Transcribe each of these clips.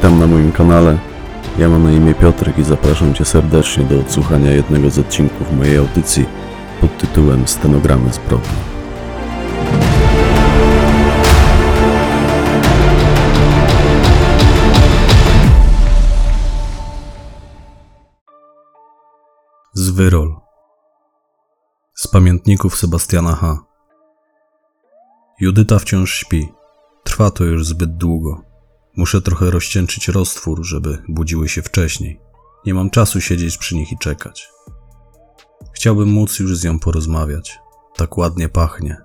Witam na moim kanale. Ja mam na imię Piotrek i zapraszam Cię serdecznie do odsłuchania jednego z odcinków mojej audycji pod tytułem Stenogramy zbrodni. Z Wyrol Z pamiętników Sebastiana H. Judyta wciąż śpi. Trwa to już zbyt długo. Muszę trochę rozcieńczyć roztwór, żeby budziły się wcześniej. Nie mam czasu siedzieć przy nich i czekać. Chciałbym móc już z nią porozmawiać. Tak ładnie pachnie.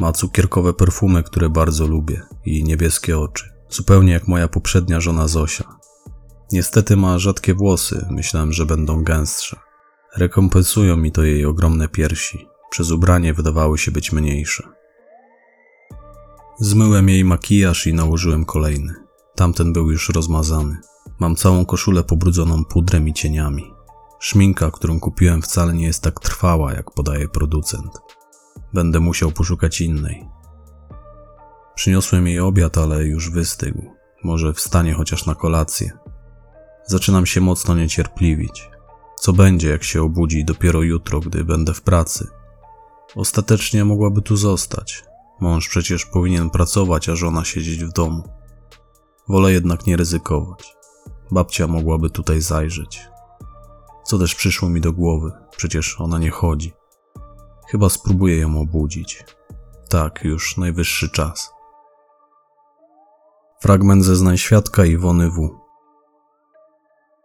Ma cukierkowe perfumy, które bardzo lubię i niebieskie oczy. Zupełnie jak moja poprzednia żona Zosia. Niestety ma rzadkie włosy, myślałem, że będą gęstsze. Rekompensują mi to jej ogromne piersi. Przez ubranie wydawały się być mniejsze. Zmyłem jej makijaż i nałożyłem kolejny. Tamten był już rozmazany. Mam całą koszulę pobrudzoną pudrem i cieniami. Szminka, którą kupiłem, wcale nie jest tak trwała, jak podaje producent. Będę musiał poszukać innej. Przyniosłem jej obiad, ale już wystygł. Może wstanie chociaż na kolację. Zaczynam się mocno niecierpliwić. Co będzie, jak się obudzi dopiero jutro, gdy będę w pracy? Ostatecznie mogłaby tu zostać. Mąż przecież powinien pracować, a żona siedzieć w domu. Wolę jednak nie ryzykować. Babcia mogłaby tutaj zajrzeć. Co też przyszło mi do głowy, przecież ona nie chodzi. Chyba spróbuję ją obudzić. Tak, już najwyższy czas. Fragment zeznań świadka Iwony W.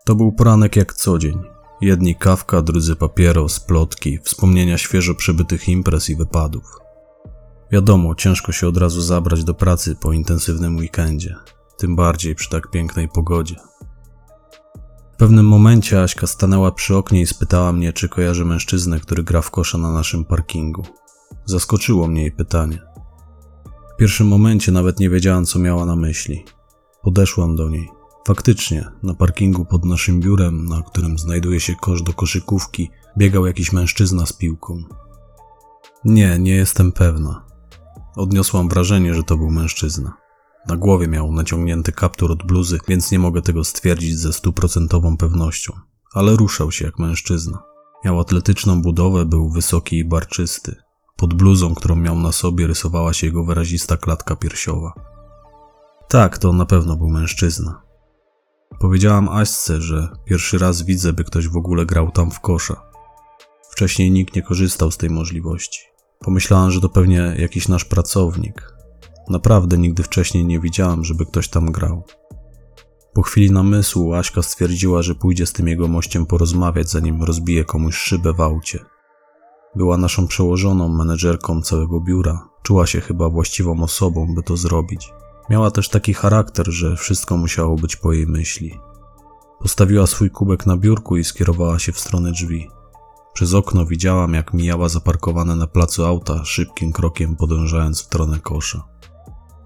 To był poranek jak co dzień. Jedni kawka, drudzy papieros, plotki, wspomnienia świeżo przebytych imprez i wypadów. Wiadomo, ciężko się od razu zabrać do pracy po intensywnym weekendzie, tym bardziej przy tak pięknej pogodzie. W pewnym momencie Aśka stanęła przy oknie i spytała mnie, czy kojarzy mężczyznę, który gra w kosza na naszym parkingu. Zaskoczyło mnie jej pytanie. W pierwszym momencie nawet nie wiedziałam, co miała na myśli. Podeszłam do niej. Faktycznie, na parkingu pod naszym biurem, na którym znajduje się kosz do koszykówki, biegał jakiś mężczyzna z piłką. Nie, nie jestem pewna. Odniosłam wrażenie, że to był mężczyzna. Na głowie miał naciągnięty kaptur od bluzy, więc nie mogę tego stwierdzić ze stuprocentową pewnością. Ale ruszał się jak mężczyzna. Miał atletyczną budowę, był wysoki i barczysty. Pod bluzą, którą miał na sobie, rysowała się jego wyrazista klatka piersiowa. Tak, to na pewno był mężczyzna. Powiedziałam Aśce, że pierwszy raz widzę, by ktoś w ogóle grał tam w kosza. Wcześniej nikt nie korzystał z tej możliwości. Pomyślałam, że to pewnie jakiś nasz pracownik. Naprawdę nigdy wcześniej nie widziałam, żeby ktoś tam grał. Po chwili namysłu Aśka stwierdziła, że pójdzie z tym jego mościem porozmawiać, zanim rozbije komuś szybę w aucie. Była naszą przełożoną, menedżerką całego biura. Czuła się chyba właściwą osobą, by to zrobić. Miała też taki charakter, że wszystko musiało być po jej myśli. Postawiła swój kubek na biurku i skierowała się w stronę drzwi. Przez okno widziałam, jak mijała zaparkowane na placu auta, szybkim krokiem podążając w stronę kosza.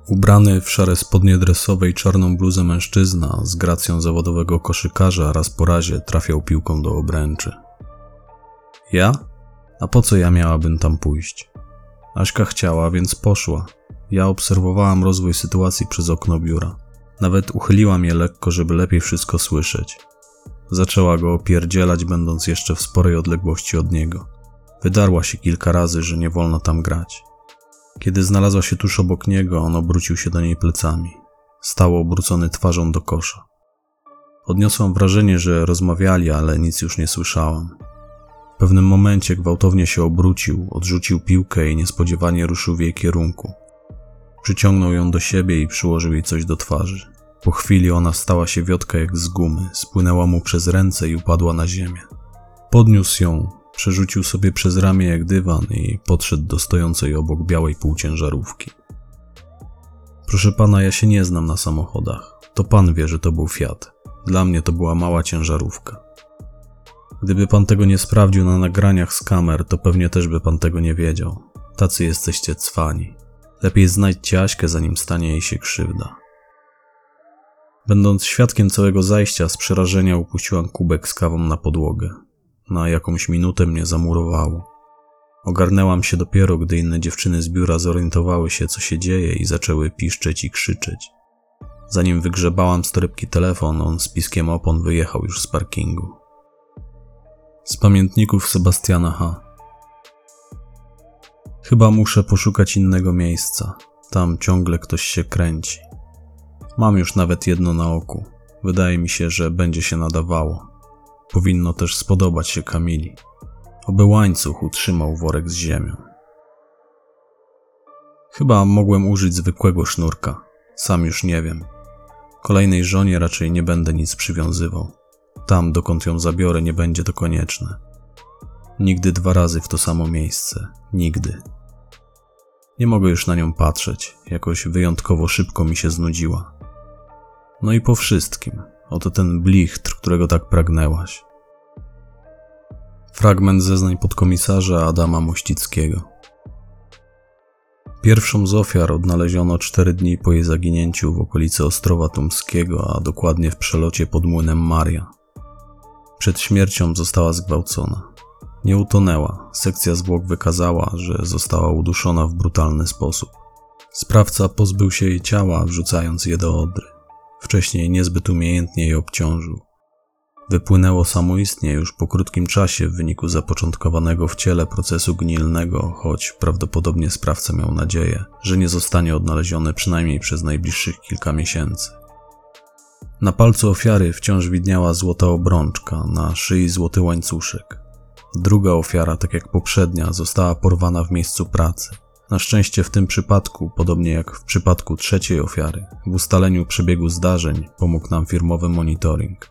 Ubrany w szare spodnie dresowe i czarną bluzę mężczyzna z gracją zawodowego koszykarza raz po razie trafiał piłką do obręczy. Ja? A po co ja miałabym tam pójść? Aśka chciała, więc poszła. Ja obserwowałam rozwój sytuacji przez okno biura. Nawet uchyliłam je lekko, żeby lepiej wszystko słyszeć. Zaczęła go opierdzielać, będąc jeszcze w sporej odległości od niego. Wydarła się kilka razy, że nie wolno tam grać. Kiedy znalazła się tuż obok niego, on obrócił się do niej plecami. Stał obrócony twarzą do kosza. Odniosłam wrażenie, że rozmawiali, ale nic już nie słyszałam. W pewnym momencie gwałtownie się obrócił, odrzucił piłkę i niespodziewanie ruszył w jej kierunku. Przyciągnął ją do siebie i przyłożył jej coś do twarzy. Po chwili ona stała się wiotka jak z gumy, spłynęła mu przez ręce i upadła na ziemię. Podniósł ją, przerzucił sobie przez ramię jak dywan i podszedł do stojącej obok białej półciężarówki. Proszę pana, ja się nie znam na samochodach. To pan wie, że to był Fiat. Dla mnie to była mała ciężarówka. Gdyby pan tego nie sprawdził na nagraniach z kamer, to pewnie też by pan tego nie wiedział. Tacy jesteście cwani. Lepiej znajdźcie Aśkę, zanim stanie jej się krzywda. Będąc świadkiem całego zajścia, z przerażenia upuściłam kubek z kawą na podłogę. Na jakąś minutę mnie zamurowało. Ogarnęłam się dopiero, gdy inne dziewczyny z biura zorientowały się, co się dzieje i zaczęły piszczeć i krzyczeć. Zanim wygrzebałam z torebki telefon, on z piskiem opon wyjechał już z parkingu. Z pamiętników Sebastiana H. Chyba muszę poszukać innego miejsca. Tam ciągle ktoś się kręci. Mam już nawet jedno na oku. Wydaje mi się, że będzie się nadawało. Powinno też spodobać się Kamili. Oby łańcuch utrzymał worek z ziemią. Chyba mogłem użyć zwykłego sznurka. Sam już nie wiem. Kolejnej żonie raczej nie będę nic przywiązywał. Tam, dokąd ją zabiorę, nie będzie to konieczne. Nigdy dwa razy w to samo miejsce. Nigdy. Nie mogę już na nią patrzeć. Jakoś wyjątkowo szybko mi się znudziła. No i po wszystkim. Oto ten blichtr, którego tak pragnęłaś. Fragment zeznań podkomisarza Adama Mościckiego. Pierwszą z ofiar odnaleziono cztery dni po jej zaginięciu w okolicy Ostrowa Tumskiego, a dokładnie w przelocie pod młynem Maria. Przed śmiercią została zgwałcona. Nie utonęła. Sekcja zwłok wykazała, że została uduszona w brutalny sposób. Sprawca pozbył się jej ciała, wrzucając je do odry. Wcześniej niezbyt umiejętnie je obciążył. Wypłynęło samoistnie już po krótkim czasie w wyniku zapoczątkowanego w ciele procesu gnilnego, choć prawdopodobnie sprawca miał nadzieję, że nie zostanie odnaleziony przynajmniej przez najbliższych kilka miesięcy. Na palcu ofiary wciąż widniała złota obrączka, na szyi złoty łańcuszek. Druga ofiara, tak jak poprzednia, została porwana w miejscu pracy. Na szczęście w tym przypadku, podobnie jak w przypadku trzeciej ofiary, w ustaleniu przebiegu zdarzeń pomógł nam firmowy monitoring.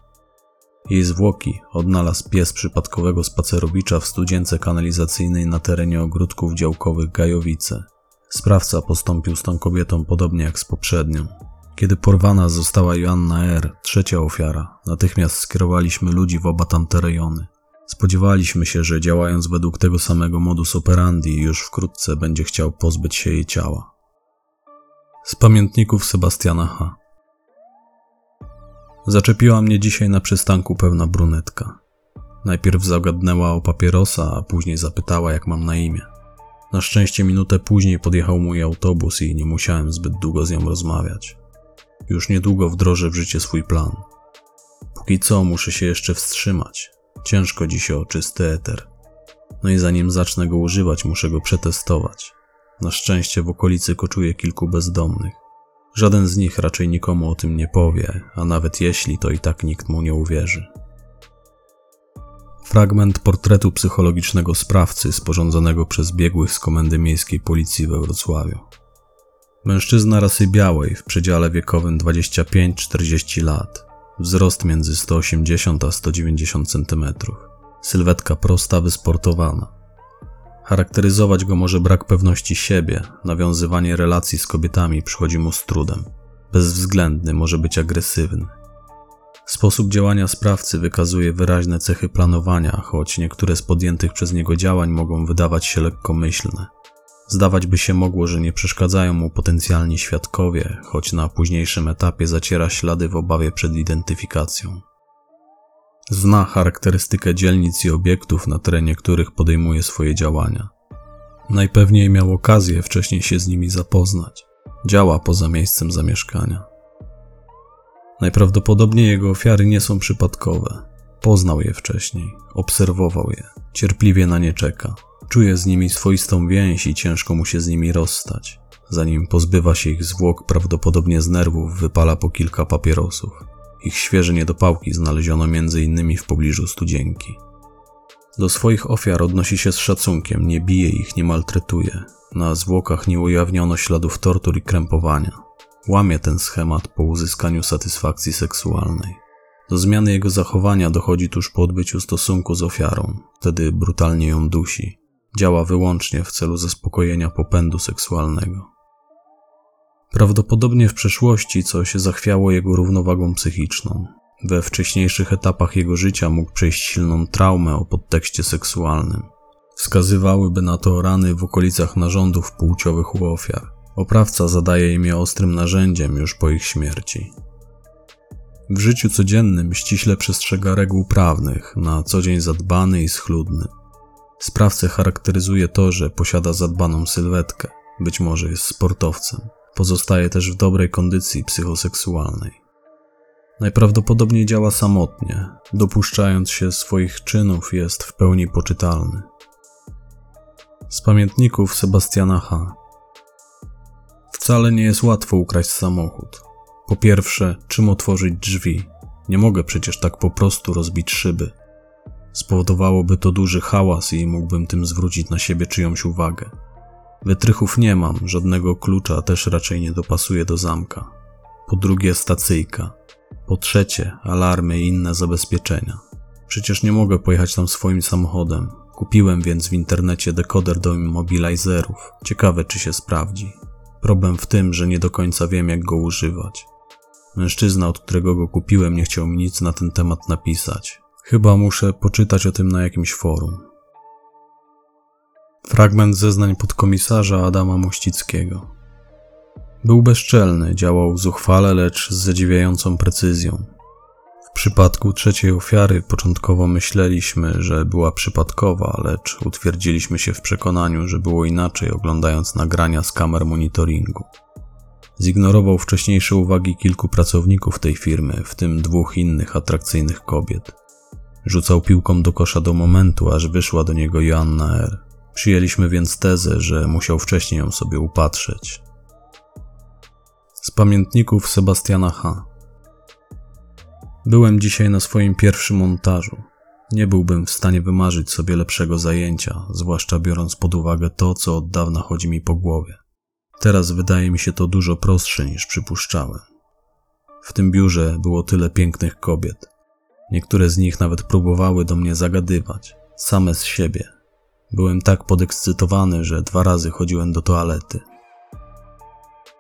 Jej zwłoki odnalazł pies przypadkowego spacerowicza w studience kanalizacyjnej na terenie ogródków działkowych Gajowice. Sprawca postąpił z tą kobietą podobnie jak z poprzednią. Kiedy porwana została Joanna R., trzecia ofiara, natychmiast skierowaliśmy ludzi w oba tamte rejony. Spodziewaliśmy się, że działając według tego samego modus operandi, już wkrótce będzie chciał pozbyć się jej ciała. Z pamiętników Sebastiana H. Zaczepiła mnie dzisiaj na przystanku pewna brunetka. Najpierw zagadnęła o papierosa, a później zapytała, jak mam na imię. Na szczęście minutę później podjechał mój autobus i nie musiałem zbyt długo z nią rozmawiać. Już niedługo wdrożę w życie swój plan. Póki co muszę się jeszcze wstrzymać. Ciężko dziś o czysty eter. No i zanim zacznę go używać, muszę go przetestować. Na szczęście w okolicy koczuje kilku bezdomnych. Żaden z nich raczej nikomu o tym nie powie, a nawet jeśli, to i tak nikt mu nie uwierzy. Fragment portretu psychologicznego sprawcy sporządzonego przez biegłych z Komendy Miejskiej Policji we Wrocławiu. Mężczyzna rasy białej w przedziale wiekowym 25-40 lat. Wzrost między 180 a 190 cm. Sylwetka prosta, wysportowana. Charakteryzować go może brak pewności siebie, nawiązywanie relacji z kobietami przychodzi mu z trudem. Bezwzględny może być agresywny. Sposób działania sprawcy wykazuje wyraźne cechy planowania, choć niektóre z podjętych przez niego działań mogą wydawać się lekkomyślne. Zdawać by się mogło, że nie przeszkadzają mu potencjalni świadkowie, choć na późniejszym etapie zaciera ślady w obawie przed identyfikacją. Zna charakterystykę dzielnic i obiektów, na terenie których podejmuje swoje działania. Najpewniej miał okazję wcześniej się z nimi zapoznać. Działa poza miejscem zamieszkania. Najprawdopodobniej jego ofiary nie są przypadkowe. Poznał je wcześniej, obserwował je, cierpliwie na nie czeka. Czuje z nimi swoistą więź i ciężko mu się z nimi rozstać. Zanim pozbywa się ich zwłok, prawdopodobnie z nerwów wypala po kilka papierosów. Ich świeże niedopałki znaleziono m.in. w pobliżu studzienki. Do swoich ofiar odnosi się z szacunkiem, nie bije ich, nie maltretuje. Na zwłokach nie ujawniono śladów tortur i krępowania. Łamie ten schemat po uzyskaniu satysfakcji seksualnej. Do zmiany jego zachowania dochodzi tuż po odbyciu stosunku z ofiarą, wtedy brutalnie ją dusi. Działa wyłącznie w celu zaspokojenia popędu seksualnego. Prawdopodobnie w przeszłości coś zachwiało jego równowagą psychiczną. We wcześniejszych etapach jego życia mógł przejść silną traumę o podtekście seksualnym. Wskazywałyby na to rany w okolicach narządów płciowych u ofiar. Oprawca zadaje im je ostrym narzędziem już po ich śmierci. W życiu codziennym ściśle przestrzega reguł prawnych, na co dzień zadbany i schludny. Sprawcę charakteryzuje to, że posiada zadbaną sylwetkę, być może jest sportowcem Pozostaje też w dobrej kondycji psychoseksualnej. Najprawdopodobniej działa samotnie, dopuszczając się swoich czynów jest w pełni poczytalny. Z pamiętników Sebastiana H. Wcale nie jest łatwo ukraść samochód. Po pierwsze, czym otworzyć drzwi? Nie mogę przecież tak po prostu rozbić szyby. Spowodowałoby to duży hałas i mógłbym tym zwrócić na siebie czyjąś uwagę. Wytrychów nie mam, żadnego klucza też raczej nie dopasuje do zamka. Po drugie, stacyjka. Po trzecie, alarmy i inne zabezpieczenia. Przecież nie mogę pojechać tam swoim samochodem. Kupiłem więc w internecie dekoder do immobilizerów. Ciekawe, czy się sprawdzi. Problem w tym, że nie do końca wiem, jak go używać. Mężczyzna, od którego go kupiłem, nie chciał mi nic na ten temat napisać. Chyba muszę poczytać o tym na jakimś forum. Fragment zeznań podkomisarza Adama Mościckiego. Był bezczelny, działał zuchwale, lecz z zadziwiającą precyzją. W przypadku trzeciej ofiary początkowo myśleliśmy, że była przypadkowa, lecz utwierdziliśmy się w przekonaniu, że było inaczej, oglądając nagrania z kamer monitoringu. Zignorował wcześniejsze uwagi kilku pracowników tej firmy, w tym dwóch innych atrakcyjnych kobiet. Rzucał piłką do kosza do momentu, aż wyszła do niego Joanna R. Przyjęliśmy więc tezę, że musiał wcześniej ją sobie upatrzeć. Z pamiętników Sebastiana H. Byłem dzisiaj na swoim pierwszym montażu. Nie byłbym w stanie wymarzyć sobie lepszego zajęcia, zwłaszcza biorąc pod uwagę to, co od dawna chodzi mi po głowie. Teraz wydaje mi się to dużo prostsze niż przypuszczałem. W tym biurze było tyle pięknych kobiet. Niektóre z nich nawet próbowały do mnie zagadywać, same z siebie. Byłem tak podekscytowany, że dwa razy chodziłem do toalety.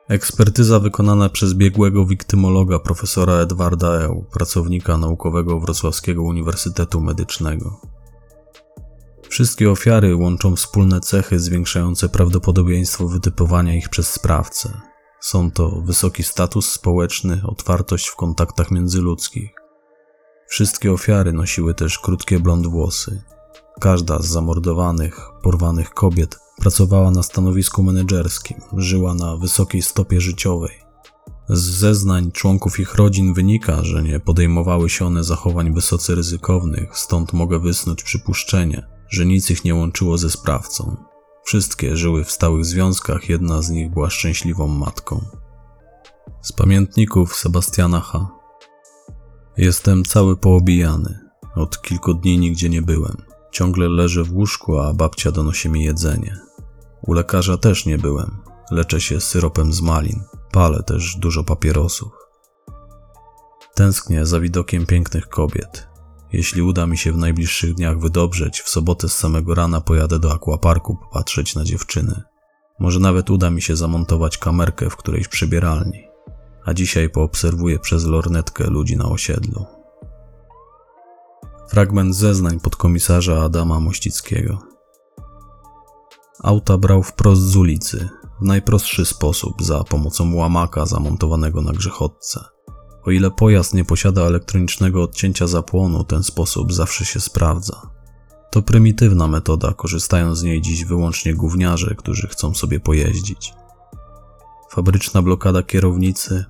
Ekspertyza wykonana przez biegłego wiktymologa profesora Edwarda Eł, pracownika naukowego Wrocławskiego Uniwersytetu Medycznego. Wszystkie ofiary łączą wspólne cechy zwiększające prawdopodobieństwo wytypowania ich przez sprawcę. Są to wysoki status społeczny, otwartość w kontaktach międzyludzkich. Wszystkie ofiary nosiły też krótkie blond włosy. Każda z zamordowanych, porwanych kobiet pracowała na stanowisku menedżerskim, żyła na wysokiej stopie życiowej. Z zeznań członków ich rodzin wynika, że nie podejmowały się one zachowań wysoce ryzykownych, stąd mogę wysnuć przypuszczenie, że nic ich nie łączyło ze sprawcą. Wszystkie żyły w stałych związkach, jedna z nich była szczęśliwą matką. Z pamiętników Sebastiana H. Jestem cały poobijany. Od kilku dni nigdzie nie byłem. Ciągle leżę w łóżku, a babcia donosi mi jedzenie. U lekarza też nie byłem. Leczę się syropem z malin. Palę też dużo papierosów. Tęsknię za widokiem pięknych kobiet. Jeśli uda mi się w najbliższych dniach wydobrzeć, w sobotę z samego rana pojadę do akwaparku popatrzeć na dziewczyny. Może nawet uda mi się zamontować kamerkę w którejś przebieralni. A dzisiaj poobserwuję przez lornetkę ludzi na osiedlu. Fragment zeznań podkomisarza Adama Mościckiego. Auta brał wprost z ulicy, w najprostszy sposób, za pomocą łamaka zamontowanego na grzechotce. O ile pojazd nie posiada elektronicznego odcięcia zapłonu, ten sposób zawsze się sprawdza. To prymitywna metoda, korzystają z niej dziś wyłącznie gówniarze, którzy chcą sobie pojeździć. Fabryczna blokada kierownicy?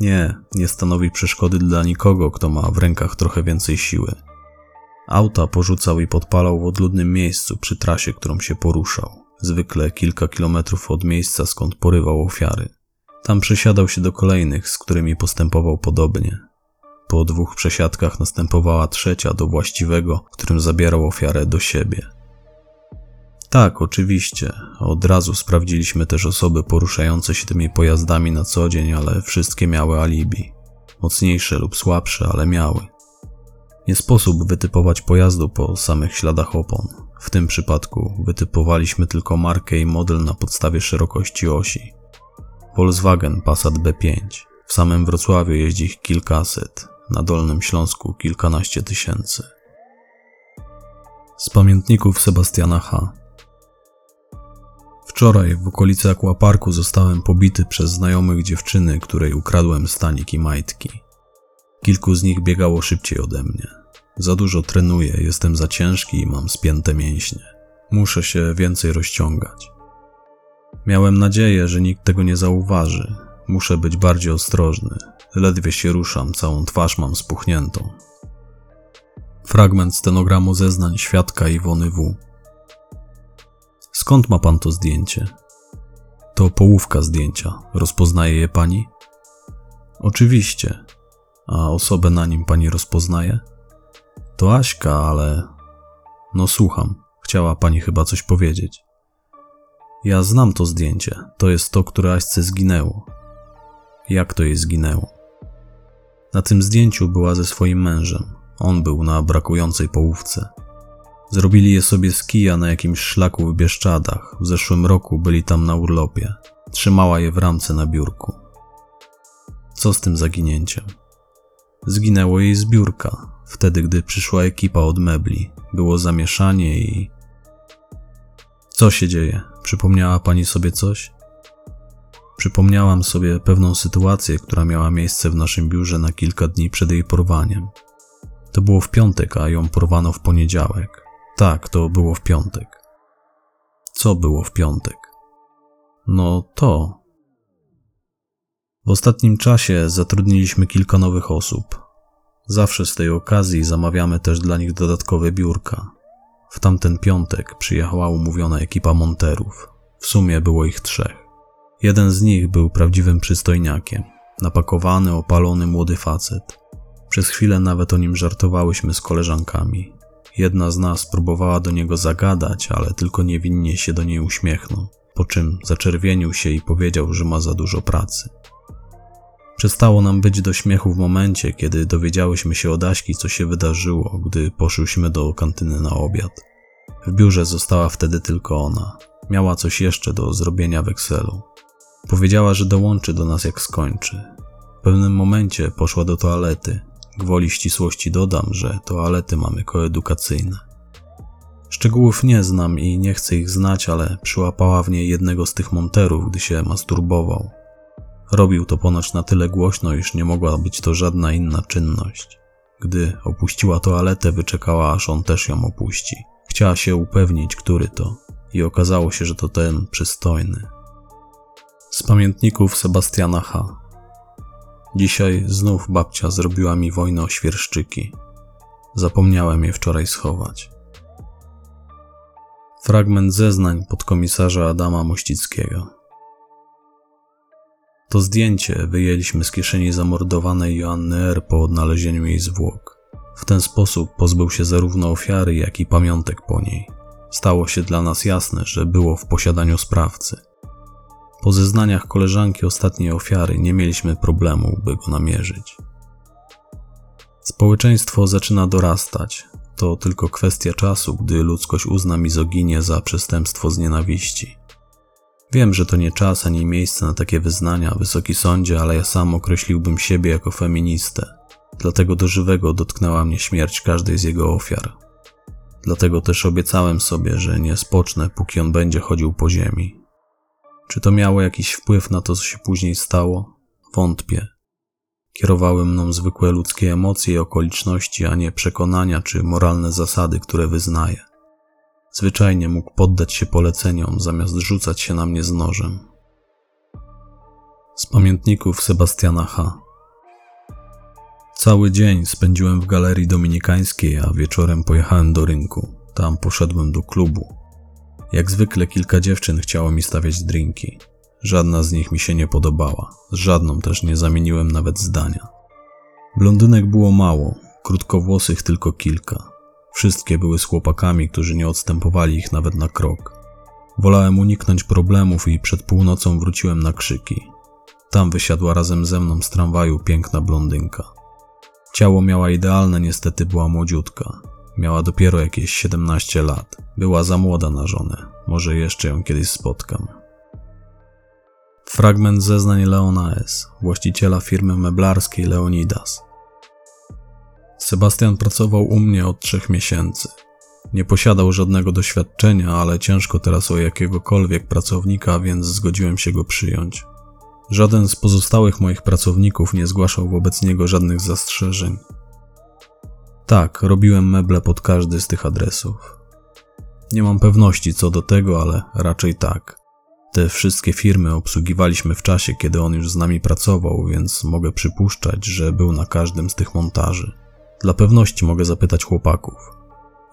Nie, nie stanowi przeszkody dla nikogo, kto ma w rękach trochę więcej siły. Auta porzucał i podpalał w odludnym miejscu przy trasie, którą się poruszał, zwykle kilka kilometrów od miejsca, skąd porywał ofiary. Tam przesiadał się do kolejnych, z którymi postępował podobnie. Po dwóch przesiadkach następowała trzecia do właściwego, którym zabierał ofiarę do siebie. Tak, oczywiście. Od razu sprawdziliśmy też osoby poruszające się tymi pojazdami na co dzień, ale wszystkie miały alibi. Mocniejsze lub słabsze, ale miały. Nie sposób wytypować pojazdu po samych śladach opon. W tym przypadku wytypowaliśmy tylko markę i model na podstawie szerokości osi. Volkswagen Passat B5. W samym Wrocławiu jeździ ich kilkaset, na Dolnym Śląsku kilkanaście tysięcy. Z pamiętników Sebastiana H. Wczoraj w okolicy akwaparku zostałem pobity przez znajomych dziewczyny, której ukradłem stanik i majtki. Kilku z nich biegało szybciej ode mnie. Za dużo trenuję, jestem za ciężki i mam spięte mięśnie. Muszę się więcej rozciągać. Miałem nadzieję, że nikt tego nie zauważy. Muszę być bardziej ostrożny. Ledwie się ruszam, całą twarz mam spuchniętą. Fragment stenogramu zeznań świadka Iwony W. Skąd ma pan to zdjęcie? To połówka zdjęcia. Rozpoznaje je pani? Oczywiście. A osobę na nim pani rozpoznaje? To Aśka, ale. No słucham. Chciała pani chyba coś powiedzieć. Ja znam to zdjęcie. To jest to, które Aśce zginęło. Jak to jej zginęło? Na tym zdjęciu była ze swoim mężem. On był na brakującej połówce. Zrobili je sobie z kija na jakimś szlaku w Bieszczadach. W zeszłym roku byli tam na urlopie. Trzymała je w ramce na biurku. Co z tym zaginięciem? Zginęło jej z biurka. Wtedy, gdy przyszła ekipa od mebli, było zamieszanie i. Co się dzieje? Przypomniała pani sobie coś? Przypomniałam sobie pewną sytuację, która miała miejsce w naszym biurze na kilka dni przed jej porwaniem. To było w piątek, a ją porwano w poniedziałek. Tak, to było w piątek. Co było w piątek? No to. W ostatnim czasie zatrudniliśmy kilka nowych osób. Zawsze z tej okazji zamawiamy też dla nich dodatkowe biurka. W tamten piątek przyjechała umówiona ekipa monterów. W sumie było ich trzech. Jeden z nich był prawdziwym przystojniakiem. Napakowany, opalony młody facet. Przez chwilę nawet o nim żartowałyśmy z koleżankami. Jedna z nas próbowała do niego zagadać, ale tylko niewinnie się do niej uśmiechnął, po czym zaczerwienił się i powiedział, że ma za dużo pracy. Przestało nam być do śmiechu w momencie, kiedy dowiedziałyśmy się od Aśki, co się wydarzyło, gdy poszłyśmy do kantyny na obiad. W biurze została wtedy tylko ona. Miała coś jeszcze do zrobienia w Excelu. Powiedziała, że dołączy do nas jak skończy. W pewnym momencie poszła do toalety. Gwoli ścisłości dodam, że toalety mamy koedukacyjne. Szczegółów nie znam i nie chcę ich znać, ale przyłapała w niej jednego z tych monterów, gdy się masturbował. Robił to ponoć na tyle głośno, iż nie mogła być to żadna inna czynność. Gdy opuściła toaletę, wyczekała, aż on też ją opuści. Chciała się upewnić, który to, i okazało się, że to ten przystojny. Z pamiętników Sebastiana H. Dzisiaj znów babcia zrobiła mi wojnę o świerszczyki. Zapomniałem je wczoraj schować. Fragment zeznań podkomisarza Adama Mościckiego. To zdjęcie wyjęliśmy z kieszeni zamordowanej Joanny R. po odnalezieniu jej zwłok. W ten sposób pozbył się zarówno ofiary, jak i pamiątek po niej. Stało się dla nas jasne, że było w posiadaniu sprawcy. Po zeznaniach koleżanki ostatniej ofiary nie mieliśmy problemu, by go namierzyć. Społeczeństwo zaczyna dorastać. To tylko kwestia czasu, gdy ludzkość uzna mizoginię za przestępstwo z nienawiści. Wiem, że to nie czas ani miejsce na takie wyznania, wysoki sądzie, ale ja sam określiłbym siebie jako feministę. Dlatego do żywego dotknęła mnie śmierć każdej z jego ofiar. Dlatego też obiecałem sobie, że nie spocznę, póki on będzie chodził po ziemi. Czy to miało jakiś wpływ na to, co się później stało? Wątpię. Kierowały mną zwykłe ludzkie emocje i okoliczności, a nie przekonania czy moralne zasady, które wyznaję. Zwyczajnie mógł poddać się poleceniom, zamiast rzucać się na mnie z nożem. Z pamiętników Sebastiana H. Cały dzień spędziłem w galerii dominikańskiej, a wieczorem pojechałem do rynku. Tam poszedłem do klubu. Jak zwykle kilka dziewczyn chciało mi stawiać drinki. Żadna z nich mi się nie podobała, z żadną też nie zamieniłem nawet zdania. Blondynek było mało, krótkowłosych tylko kilka. Wszystkie były z chłopakami, którzy nie odstępowali ich nawet na krok. Wolałem uniknąć problemów i przed północą wróciłem na krzyki. Tam wysiadła razem ze mną z tramwaju piękna blondynka. Ciało miała idealne, niestety była młodziutka. Miała dopiero jakieś 17 lat. Była za młoda na żonę. Może jeszcze ją kiedyś spotkam. Fragment zeznań Leona S., właściciela firmy meblarskiej Leonidas. Sebastian pracował u mnie od trzech miesięcy. Nie posiadał żadnego doświadczenia, ale ciężko teraz o jakiegokolwiek pracownika, więc zgodziłem się go przyjąć. Żaden z pozostałych moich pracowników nie zgłaszał wobec niego żadnych zastrzeżeń. Tak, robiłem meble pod każdy z tych adresów. Nie mam pewności co do tego, ale raczej tak. Te wszystkie firmy obsługiwaliśmy w czasie, kiedy on już z nami pracował, więc mogę przypuszczać, że był na każdym z tych montaży. Dla pewności mogę zapytać chłopaków.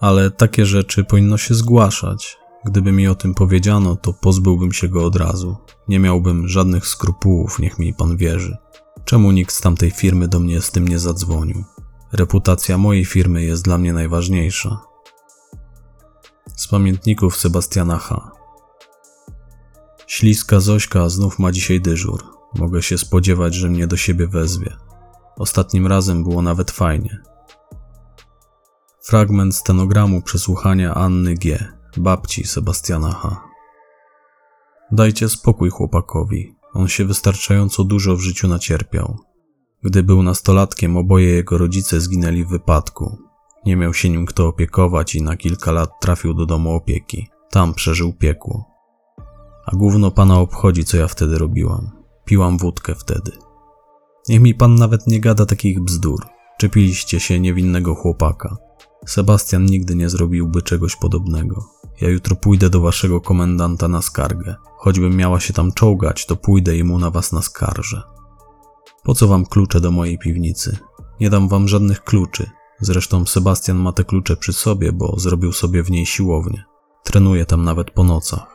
Ale takie rzeczy powinno się zgłaszać. Gdyby mi o tym powiedziano, to pozbyłbym się go od razu. Nie miałbym żadnych skrupułów, niech mi pan wierzy. Czemu nikt z tamtej firmy do mnie z tym nie zadzwonił? Reputacja mojej firmy jest dla mnie najważniejsza. Z pamiętników Sebastiana H. Śliska Zośka znów ma dzisiaj dyżur. Mogę się spodziewać, że mnie do siebie wezwie. Ostatnim razem było nawet fajnie. Fragment stenogramu przesłuchania Anny G., babci Sebastiana H. Dajcie spokój chłopakowi. On się wystarczająco dużo w życiu nacierpiał. Gdy był nastolatkiem, oboje jego rodzice zginęli w wypadku. Nie miał się nim kto opiekować i na kilka lat trafił do domu opieki. Tam przeżył piekło. A gówno pana obchodzi, co ja wtedy robiłam. Piłam wódkę wtedy. Niech mi pan nawet nie gada takich bzdur. Czepiliście się niewinnego chłopaka. Sebastian nigdy nie zrobiłby czegoś podobnego. Ja jutro pójdę do waszego komendanta na skargę. Choćbym miała się tam czołgać, to pójdę i mu na was naskarżę. Po co wam klucze do mojej piwnicy? Nie dam wam żadnych kluczy. Zresztą Sebastian ma te klucze przy sobie, bo zrobił sobie w niej siłownię. Trenuje tam nawet po nocach.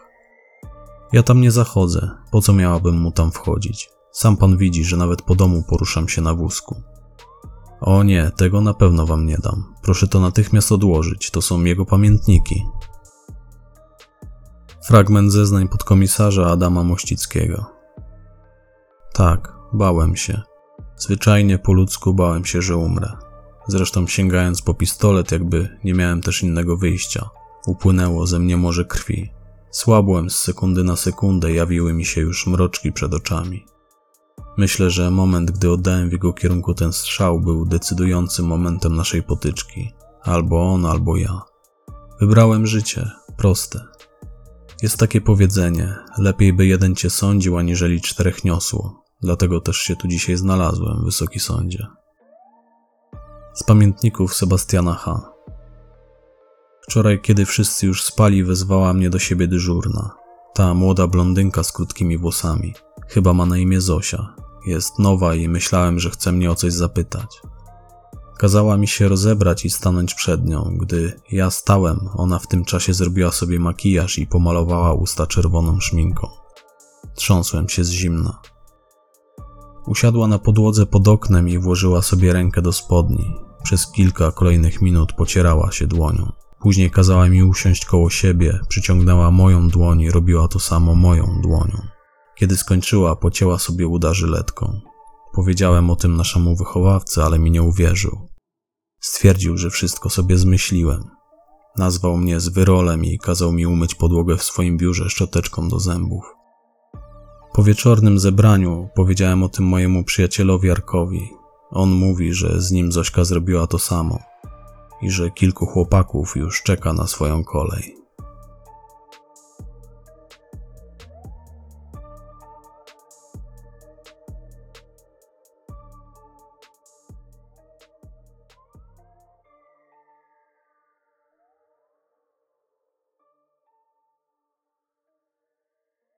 Ja tam nie zachodzę. Po co miałabym mu tam wchodzić? Sam pan widzi, że nawet po domu poruszam się na wózku. O nie, tego na pewno wam nie dam. Proszę to natychmiast odłożyć, to są jego pamiętniki. Fragment zeznań podkomisarza Adama Mościckiego. Tak, bałem się. Zwyczajnie po ludzku bałem się, że umrę. Zresztą sięgając po pistolet, jakby nie miałem też innego wyjścia. Upłynęło ze mnie morze krwi. Słabłem z sekundy na sekundę, jawiły mi się już mroczki przed oczami. Myślę, że moment, gdy oddałem w jego kierunku ten strzał, był decydującym momentem naszej potyczki. Albo on, albo ja. Wybrałem życie, proste. Jest takie powiedzenie: lepiej by jeden cię sądził, aniżeli czterech niosło. Dlatego też się tu dzisiaj znalazłem, wysoki sądzie. Z pamiętników Sebastiana H. Wczoraj, kiedy wszyscy już spali, wezwała mnie do siebie dyżurna. Ta młoda blondynka z krótkimi włosami. Chyba ma na imię Zosia. Jest nowa i myślałem, że chce mnie o coś zapytać. Kazała mi się rozebrać i stanąć przed nią. Gdy ja stałem, ona w tym czasie zrobiła sobie makijaż i pomalowała usta czerwoną szminką. Trząsłem się z zimna. Usiadła na podłodze pod oknem i włożyła sobie rękę do spodni. Przez kilka kolejnych minut pocierała się dłonią. Później kazała mi usiąść koło siebie, przyciągnęła moją dłoń i robiła to samo moją dłonią. Kiedy skończyła, pocięła sobie uda żyletką. Powiedziałem o tym naszemu wychowawcy, ale mi nie uwierzył. Stwierdził, że wszystko sobie zmyśliłem. Nazwał mnie zwyrolem i kazał mi umyć podłogę w swoim biurze szczoteczką do zębów. Po wieczornym zebraniu powiedziałem o tym mojemu przyjacielowi Arkowi. On mówi, że z nim Zośka zrobiła to samo i że kilku chłopaków już czeka na swoją kolej.